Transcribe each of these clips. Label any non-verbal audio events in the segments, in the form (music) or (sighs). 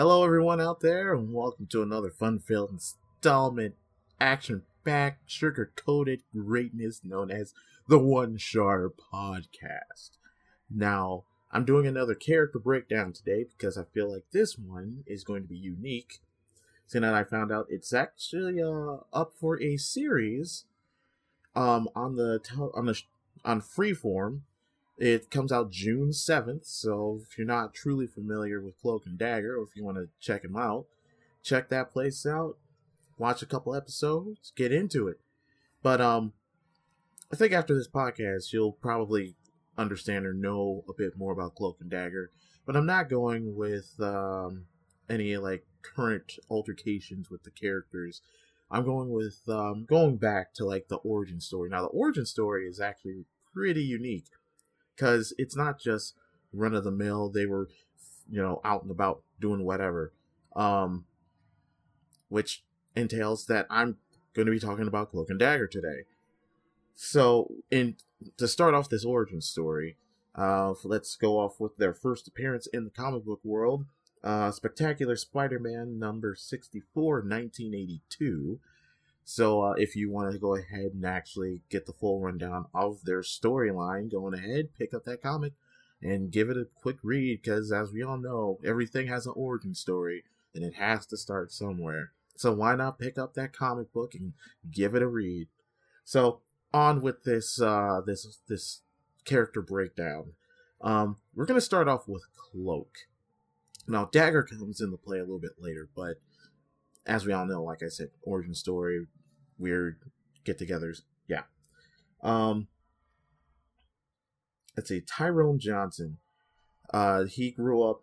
Hello, everyone out there, and welcome to another fun-filled installment, action-packed, sugar-coated greatness known as the One Shar Podcast. Now, I'm doing another character breakdown today because I feel like this one is going to be unique. Seeing that I found out it's actually uh, up for a series um, on the on the on Freeform it comes out June 7th, so if you're not truly familiar with Cloak and Dagger, or if you want to check them out, check that place out, watch a couple episodes, get into it. But um I think after this podcast you'll probably understand or know a bit more about Cloak and Dagger. But I'm not going with um any like current altercations with the characters. I'm going with um going back to like the origin story. Now the origin story is actually pretty unique because it's not just run of the mill. They were, you know, out and about doing whatever, um, which entails that I'm going to be talking about Cloak and Dagger today. So, in to start off this origin story, uh, let's go off with their first appearance in the comic book world. Uh, Spectacular Spider-Man number 64, 1982. So uh, if you want to go ahead and actually get the full rundown of their storyline, going ahead, pick up that comic and give it a quick read because as we all know, everything has an origin story and it has to start somewhere. So why not pick up that comic book and give it a read? So on with this uh, this this character breakdown. Um, we're gonna start off with Cloak. Now Dagger comes into play a little bit later, but as we all know, like I said, origin story, weird get-togethers. Yeah. Um, let's see. Tyrone Johnson. Uh, he grew up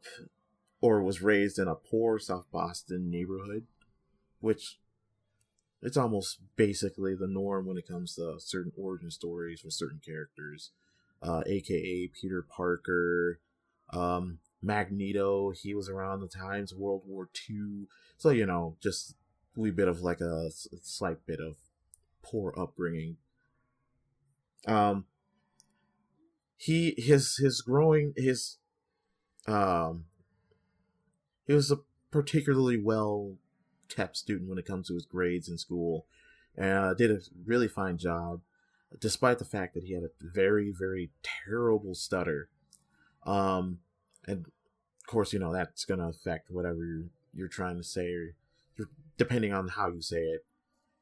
or was raised in a poor South Boston neighborhood, which it's almost basically the norm when it comes to certain origin stories with certain characters, uh, aka Peter Parker, um, Magneto. He was around the times World War II, so you know, just wee bit of like a, slight bit of poor upbringing. Um, he his his growing his um he was a particularly well kept student when it comes to his grades in school and uh, did a really fine job despite the fact that he had a very very terrible stutter um and of course you know that's going to affect whatever you're, you're trying to say or depending on how you say it.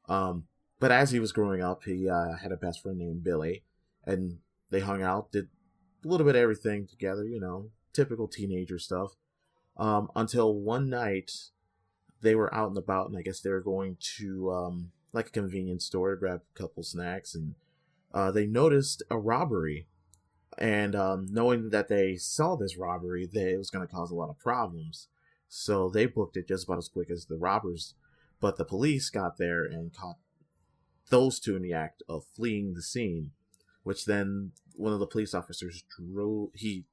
Um, but as he was growing up, he uh, had a best friend named Billy, and they hung out, did a little bit of everything together, you know, typical teenager stuff. Um, until one night, they were out and about, and I guess they were going to um, like a convenience store to grab a couple snacks, and uh, they noticed a robbery. And um, knowing that they saw this robbery, they, it was going to cause a lot of problems. So they booked it just about as quick as the robbers but the police got there and caught those two in the act of fleeing the scene, which then one of the police officers drew he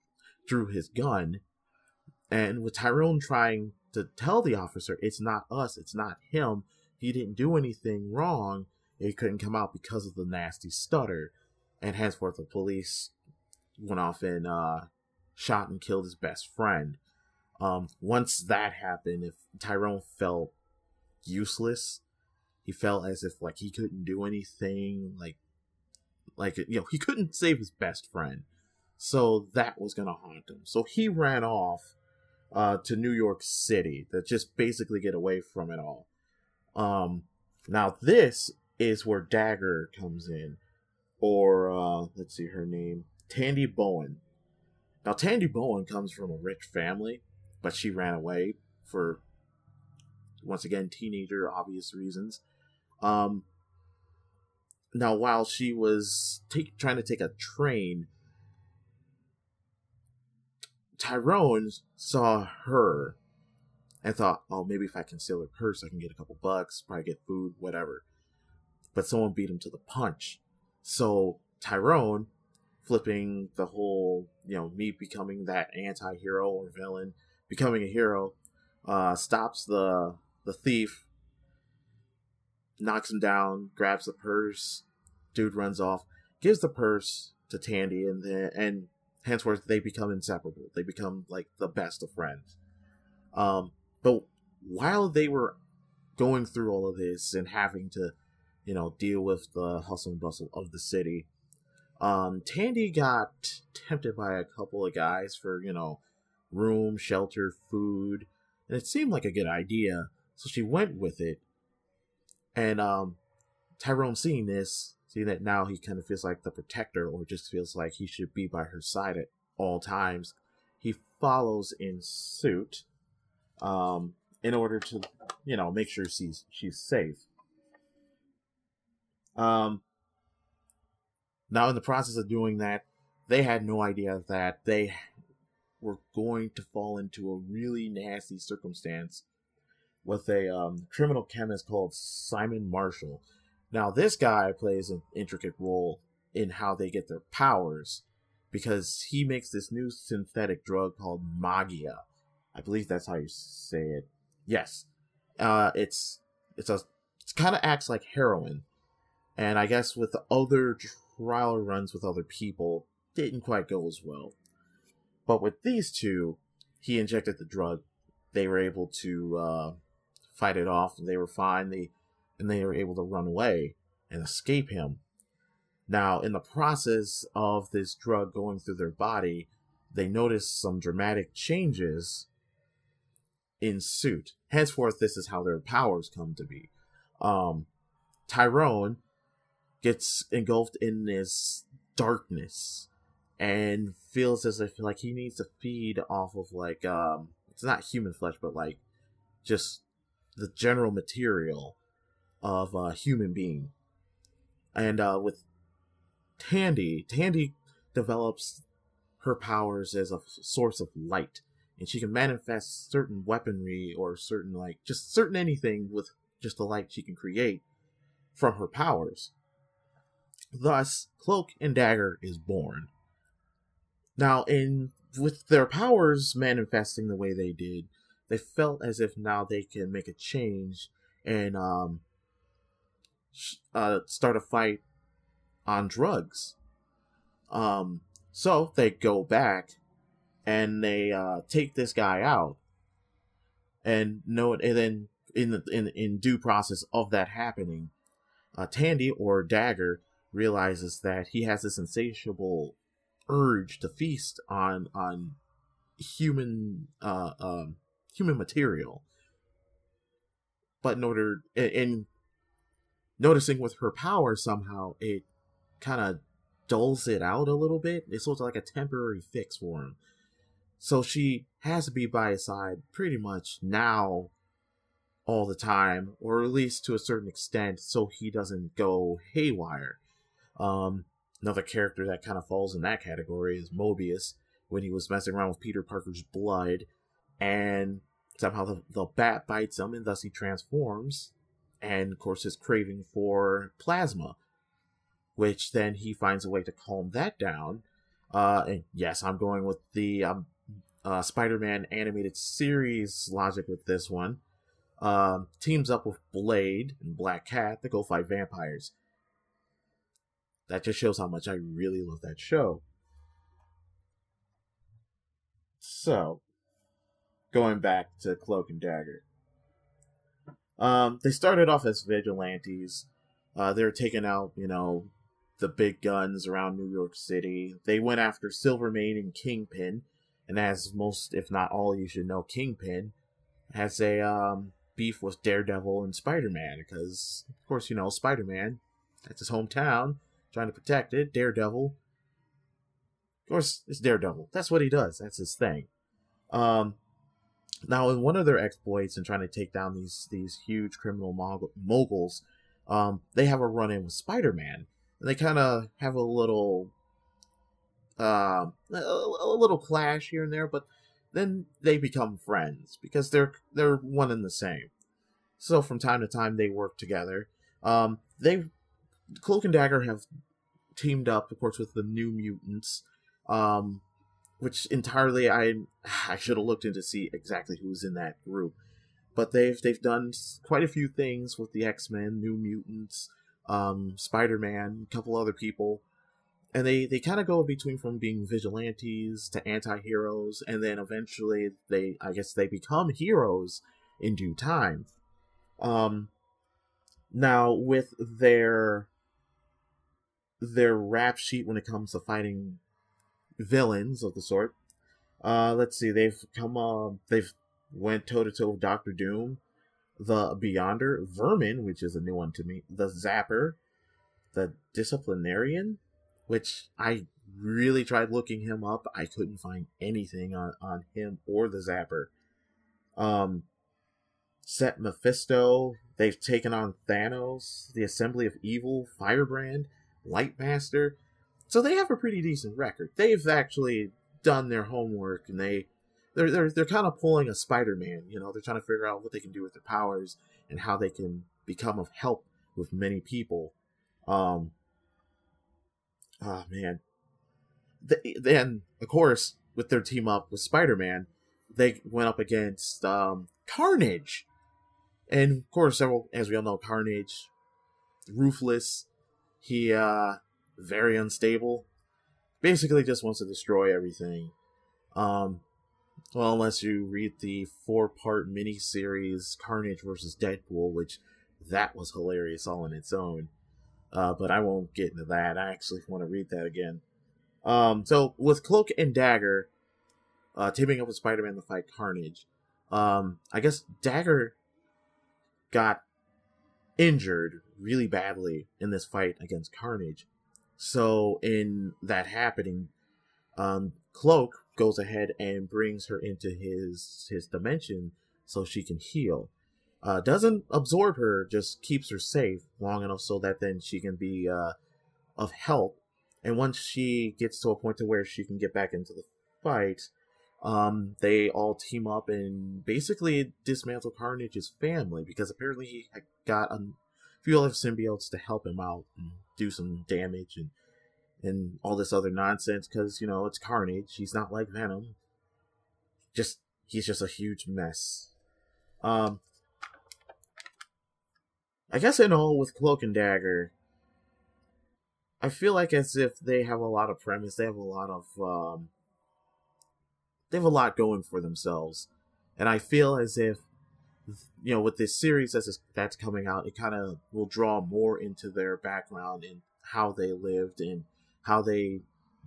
drew his gun, and with Tyrone trying to tell the officer it's not us, it's not him, he didn't do anything wrong, it couldn't come out because of the nasty stutter, and henceforth the police went off and uh, shot and killed his best friend. Um, once that happened, if Tyrone felt useless. He felt as if like he couldn't do anything, like like you know, he couldn't save his best friend. So that was gonna haunt him. So he ran off uh, to New York City to just basically get away from it all. Um, now this is where Dagger comes in, or uh, let's see her name, Tandy Bowen. Now Tandy Bowen comes from a rich family, but she ran away for once again teenager obvious reasons. Um now while she was take, trying to take a train tyrone saw her and thought oh maybe if i can steal her purse i can get a couple bucks probably get food whatever. But someone beat him to the punch. So tyrone flipping the whole you know me becoming that anti-hero or villain becoming a hero uh stops the the thief knocks him down, grabs the purse. Dude runs off, gives the purse to Tandy, and then and henceforth they become inseparable. They become like the best of friends. Um, but while they were going through all of this and having to, you know, deal with the hustle and bustle of the city, um, Tandy got tempted by a couple of guys for, you know, room, shelter, food, and it seemed like a good idea, so she went with it. And um, Tyrone seeing this, seeing that now he kind of feels like the protector, or just feels like he should be by her side at all times, he follows in suit um, in order to, you know, make sure she's she's safe. Um, now, in the process of doing that, they had no idea that they were going to fall into a really nasty circumstance with a um, criminal chemist called Simon Marshall. Now, this guy plays an intricate role in how they get their powers because he makes this new synthetic drug called Maggia. I believe that's how you say it. Yes, uh, it's it's a it kind of acts like heroin, and I guess with the other trial runs with other people didn't quite go as well. But with these two, he injected the drug. They were able to uh, fight it off, and they were fine. They and they were able to run away and escape him. Now, in the process of this drug going through their body, they noticed some dramatic changes in suit. Henceforth, this is how their powers come to be. Um, Tyrone gets engulfed in this darkness and feels as if like he needs to feed off of like um it's not human flesh but like just the general material of a human being. And uh with tandy tandy develops her powers as a source of light and she can manifest certain weaponry or certain like just certain anything with just the light she can create from her powers. Thus cloak and dagger is born. Now, in with their powers manifesting the way they did, they felt as if now they can make a change and um, uh, start a fight on drugs. Um, so they go back and they uh, take this guy out, and know and then in the in in due process of that happening, uh, Tandy or Dagger realizes that he has this insatiable urge to feast on on human uh um human material. But in order in noticing with her power somehow it kind of dulls it out a little bit. It's sort of like a temporary fix for him. So she has to be by his side pretty much now all the time or at least to a certain extent so he doesn't go haywire. Um Another character that kind of falls in that category is Morbius. When he was messing around with Peter Parker's blood, and somehow the, the bat bites him, and thus he transforms, and of course his craving for plasma, which then he finds a way to calm that down. Uh, and yes, I'm going with the um, uh, Spider-Man animated series logic with this one. Um, teams up with Blade and Black Cat to go fight vampires. That just shows how much I really love that show. So, going back to Cloak and Dagger. Um, they started off as vigilantes. Uh, they were taking out, you know, the big guns around New York City. They went after Silvermane and Kingpin, and as most, if not all, you should know, Kingpin has a um, beef with Daredevil and Spider Man because, of course, you know Spider Man. That's his hometown trying to protect it. Daredevil. Of course, it's Daredevil. That's what he does. That's his thing. Um, now, in one of their exploits in trying to take down these these huge criminal moguls, um, they have a run in with Spider Man, and they kind of have a little, uh, a, a little clash here and there. But then they become friends because they're they're one and the same. So from time to time they work together. Um, they Cloak and Dagger have teamed up, of course, with the New Mutants, um, which entirely I (sighs) I should have looked into see exactly who's in that group. But they've they've done quite a few things with the X Men, New Mutants, um, Spider Man, a couple other people, and they they kind of go between from being vigilantes to anti-heroes and then eventually they i guess they become heroes in due time um now with their their rap sheet when it comes to fighting villains of the sort uh let's see they've come uh they've went toe to toe with doctor doom the beyonder vermin which is a new one to me the zapper the disciplinarian which I really tried looking him up. I couldn't find anything on, on him or the Zapper. Um, Set Mephisto. They've taken on Thanos, the Assembly of Evil, Firebrand, Lightmaster. So they have a pretty decent record. They've actually done their homework and they they're they're they're kind of pulling a Spider-Man, you know, they're trying to figure out what they can do with their powers and how they can become of help with many people. Um oh man. then, of course, with their team up with Spider Man, they went up against um, Carnage. And of course, several, as we all know, Carnage, ruthless. He, uh, very unstable. Basically, just wants to destroy everything. Um, well, unless you read the four part miniseries Carnage versus Deadpool, which that was hilarious all on its own. Uh, but I won't get into that. I actually want to read that again. Um, so with Cloak and Dagger uh, teaming up with Spider-Man to fight Carnage, um, I guess Dagger got injured really badly in this fight against Carnage. So in that happening, um, Cloak goes ahead and brings her into his his dimension so she can heal uh, doesn't absorb her, just keeps her safe long enough so that then she can be uh, of help. And once she gets to a point to where she can get back into the fight, um, they all team up and basically dismantle Carnage's family because apparently he got a few other symbiotes to help him out and do some damage and and all this other nonsense because you know it's Carnage. He's not like Venom. Just he's just a huge mess. Um, I guess in all with Cloak and Dagger, I feel like as if they have a lot of premise, they have a lot of um, they have a lot going for themselves, and I feel as if you know with this series that's that's coming out, it kind of will draw more into their background and how they lived and how they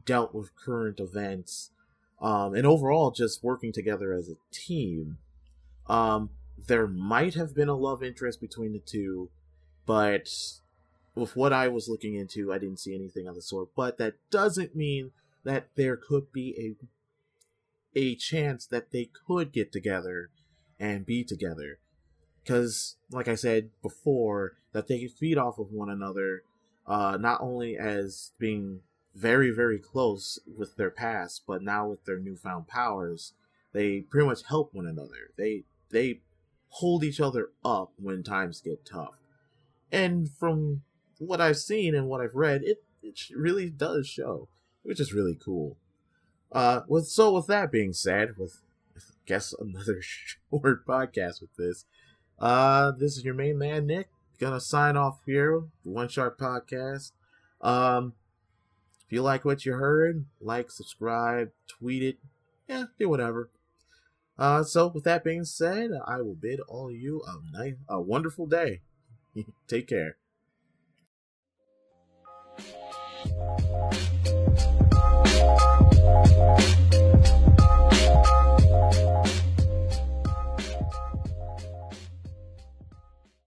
dealt with current events, um, and overall just working together as a team. Um, there might have been a love interest between the two, but with what I was looking into, I didn't see anything of the sort. But that doesn't mean that there could be a a chance that they could get together and be together. Because, like I said before, that they feed off of one another, uh, not only as being very, very close with their past, but now with their newfound powers, they pretty much help one another. They they hold each other up when times get tough. And from what I've seen and what I've read, it, it really does show, which is really cool. Uh, with so with that being said, with guess another (laughs) short podcast with this, uh, this is your main man Nick gonna sign off here. One Sharp Podcast. Um, if you like what you heard, like, subscribe, tweet it, yeah, do whatever. Uh, so with that being said, I will bid all of you a nice, a wonderful day. (laughs) Take care.